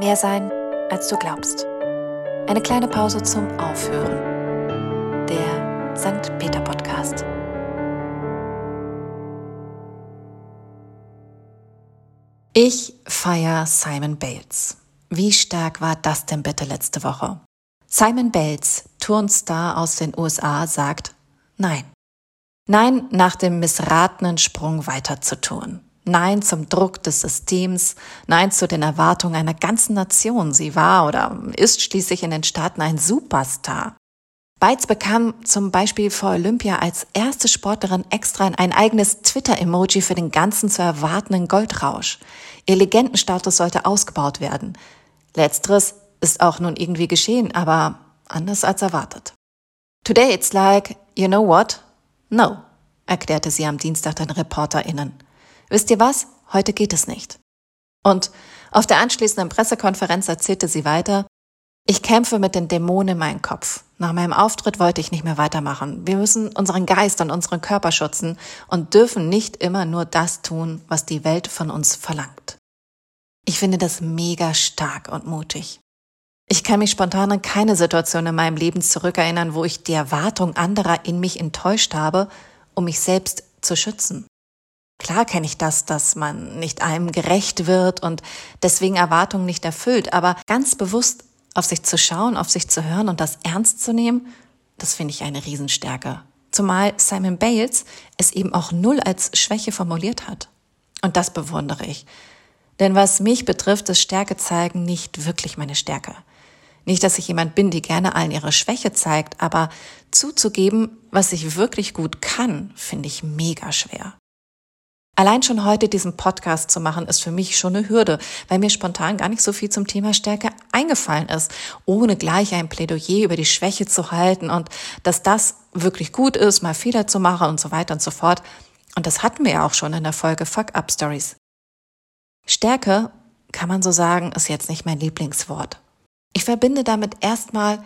Mehr sein, als du glaubst. Eine kleine Pause zum Aufhören. Der St. Peter Podcast. Ich feier Simon Bales. Wie stark war das denn bitte letzte Woche? Simon Bales, Turnstar aus den USA, sagt Nein. Nein nach dem missratenen Sprung weiter zu tun. Nein zum Druck des Systems, nein zu den Erwartungen einer ganzen Nation. Sie war oder ist schließlich in den Staaten ein Superstar. Beitz bekam zum Beispiel vor Olympia als erste Sportlerin extra ein eigenes Twitter-Emoji für den ganzen zu erwartenden Goldrausch. Ihr Legendenstatus sollte ausgebaut werden. Letzteres ist auch nun irgendwie geschehen, aber anders als erwartet. Today it's like, you know what? No, erklärte sie am Dienstag den ReporterInnen. Wisst ihr was? Heute geht es nicht. Und auf der anschließenden Pressekonferenz erzählte sie weiter, ich kämpfe mit den Dämonen in meinem Kopf. Nach meinem Auftritt wollte ich nicht mehr weitermachen. Wir müssen unseren Geist und unseren Körper schützen und dürfen nicht immer nur das tun, was die Welt von uns verlangt. Ich finde das mega stark und mutig. Ich kann mich spontan an keine Situation in meinem Leben zurückerinnern, wo ich die Erwartung anderer in mich enttäuscht habe, um mich selbst zu schützen. Klar kenne ich das, dass man nicht einem gerecht wird und deswegen Erwartungen nicht erfüllt, aber ganz bewusst auf sich zu schauen, auf sich zu hören und das ernst zu nehmen, das finde ich eine Riesenstärke. Zumal Simon Bales es eben auch null als Schwäche formuliert hat. Und das bewundere ich. Denn was mich betrifft, ist Stärke zeigen nicht wirklich meine Stärke. Nicht, dass ich jemand bin, die gerne allen ihre Schwäche zeigt, aber zuzugeben, was ich wirklich gut kann, finde ich mega schwer. Allein schon heute diesen Podcast zu machen, ist für mich schon eine Hürde, weil mir spontan gar nicht so viel zum Thema Stärke eingefallen ist, ohne gleich ein Plädoyer über die Schwäche zu halten und dass das wirklich gut ist, mal Fehler zu machen und so weiter und so fort. Und das hatten wir ja auch schon in der Folge Fuck Up Stories. Stärke, kann man so sagen, ist jetzt nicht mein Lieblingswort. Ich verbinde damit erstmal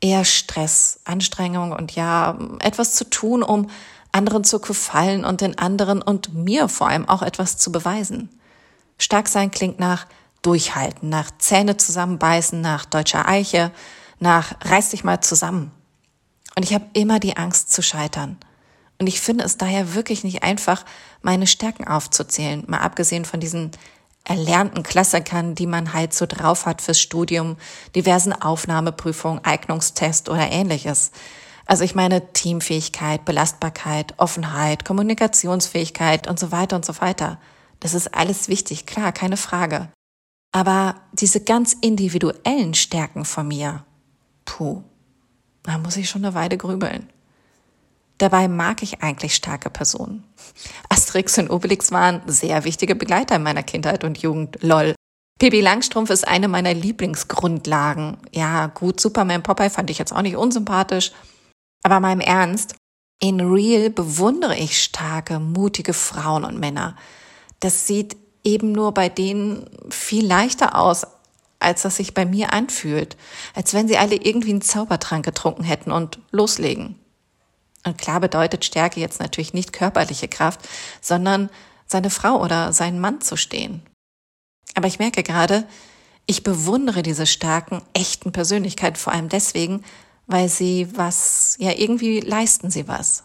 eher Stress, Anstrengung und ja, etwas zu tun, um anderen zu gefallen und den anderen und mir vor allem auch etwas zu beweisen. Stark sein klingt nach Durchhalten, nach Zähne zusammenbeißen, nach deutscher Eiche, nach reiß dich mal zusammen. Und ich habe immer die Angst zu scheitern. Und ich finde es daher wirklich nicht einfach, meine Stärken aufzuzählen, mal abgesehen von diesen erlernten Klassikern, die man halt so drauf hat fürs Studium, diversen Aufnahmeprüfungen, Eignungstest oder ähnliches. Also ich meine Teamfähigkeit, Belastbarkeit, Offenheit, Kommunikationsfähigkeit und so weiter und so weiter. Das ist alles wichtig, klar, keine Frage. Aber diese ganz individuellen Stärken von mir, puh, da muss ich schon eine Weile grübeln. Dabei mag ich eigentlich starke Personen. Asterix und Obelix waren sehr wichtige Begleiter in meiner Kindheit und Jugend. Lol. Pippi Langstrumpf ist eine meiner Lieblingsgrundlagen. Ja, gut, Superman Popeye fand ich jetzt auch nicht unsympathisch. Aber mal im Ernst, in Real bewundere ich starke, mutige Frauen und Männer. Das sieht eben nur bei denen viel leichter aus, als das sich bei mir anfühlt. Als wenn sie alle irgendwie einen Zaubertrank getrunken hätten und loslegen. Und klar bedeutet Stärke jetzt natürlich nicht körperliche Kraft, sondern seine Frau oder seinen Mann zu stehen. Aber ich merke gerade, ich bewundere diese starken, echten Persönlichkeiten vor allem deswegen, weil sie was, ja, irgendwie leisten sie was,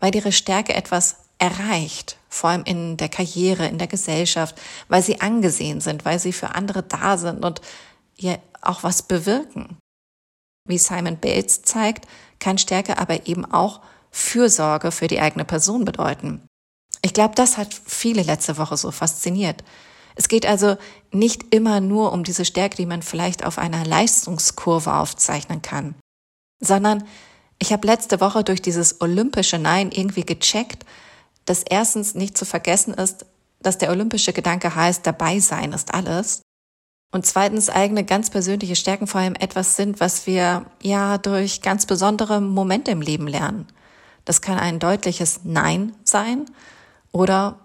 weil ihre Stärke etwas erreicht, vor allem in der Karriere, in der Gesellschaft, weil sie angesehen sind, weil sie für andere da sind und ja auch was bewirken. Wie Simon Bates zeigt, kann Stärke aber eben auch Fürsorge für die eigene Person bedeuten. Ich glaube, das hat viele letzte Woche so fasziniert. Es geht also nicht immer nur um diese Stärke, die man vielleicht auf einer Leistungskurve aufzeichnen kann sondern ich habe letzte Woche durch dieses olympische Nein irgendwie gecheckt, dass erstens nicht zu vergessen ist, dass der olympische Gedanke heißt, dabei sein ist alles. Und zweitens eigene ganz persönliche Stärken vor allem etwas sind, was wir ja durch ganz besondere Momente im Leben lernen. Das kann ein deutliches Nein sein oder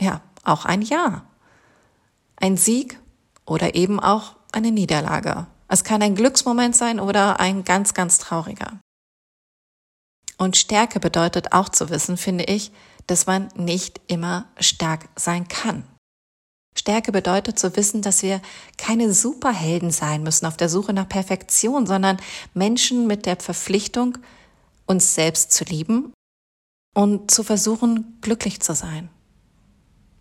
ja, auch ein Ja. Ein Sieg oder eben auch eine Niederlage. Es kann ein Glücksmoment sein oder ein ganz, ganz trauriger. Und Stärke bedeutet auch zu wissen, finde ich, dass man nicht immer stark sein kann. Stärke bedeutet zu wissen, dass wir keine Superhelden sein müssen auf der Suche nach Perfektion, sondern Menschen mit der Verpflichtung, uns selbst zu lieben und zu versuchen, glücklich zu sein.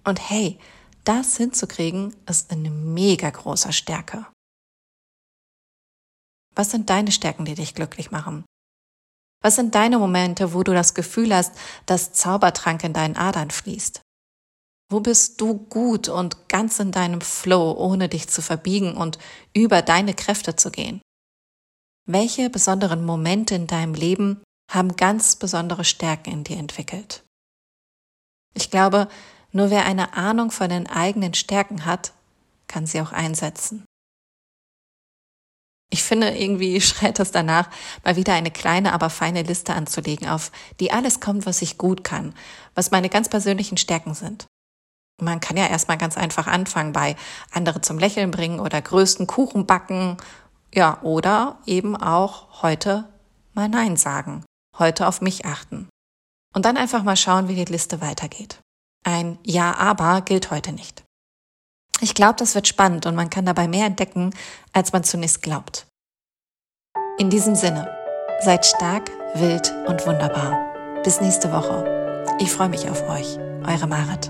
Und hey, das hinzukriegen, ist eine mega großer Stärke. Was sind deine Stärken, die dich glücklich machen? Was sind deine Momente, wo du das Gefühl hast, dass Zaubertrank in deinen Adern fließt? Wo bist du gut und ganz in deinem Flow, ohne dich zu verbiegen und über deine Kräfte zu gehen? Welche besonderen Momente in deinem Leben haben ganz besondere Stärken in dir entwickelt? Ich glaube, nur wer eine Ahnung von den eigenen Stärken hat, kann sie auch einsetzen. Ich finde, irgendwie schreit es danach, mal wieder eine kleine, aber feine Liste anzulegen, auf die alles kommt, was ich gut kann, was meine ganz persönlichen Stärken sind. Man kann ja erstmal ganz einfach anfangen bei andere zum Lächeln bringen oder größten Kuchen backen. Ja, oder eben auch heute mal Nein sagen, heute auf mich achten. Und dann einfach mal schauen, wie die Liste weitergeht. Ein Ja, aber gilt heute nicht. Ich glaube, das wird spannend und man kann dabei mehr entdecken, als man zunächst glaubt. In diesem Sinne, seid stark, wild und wunderbar. Bis nächste Woche. Ich freue mich auf euch. Eure Marit.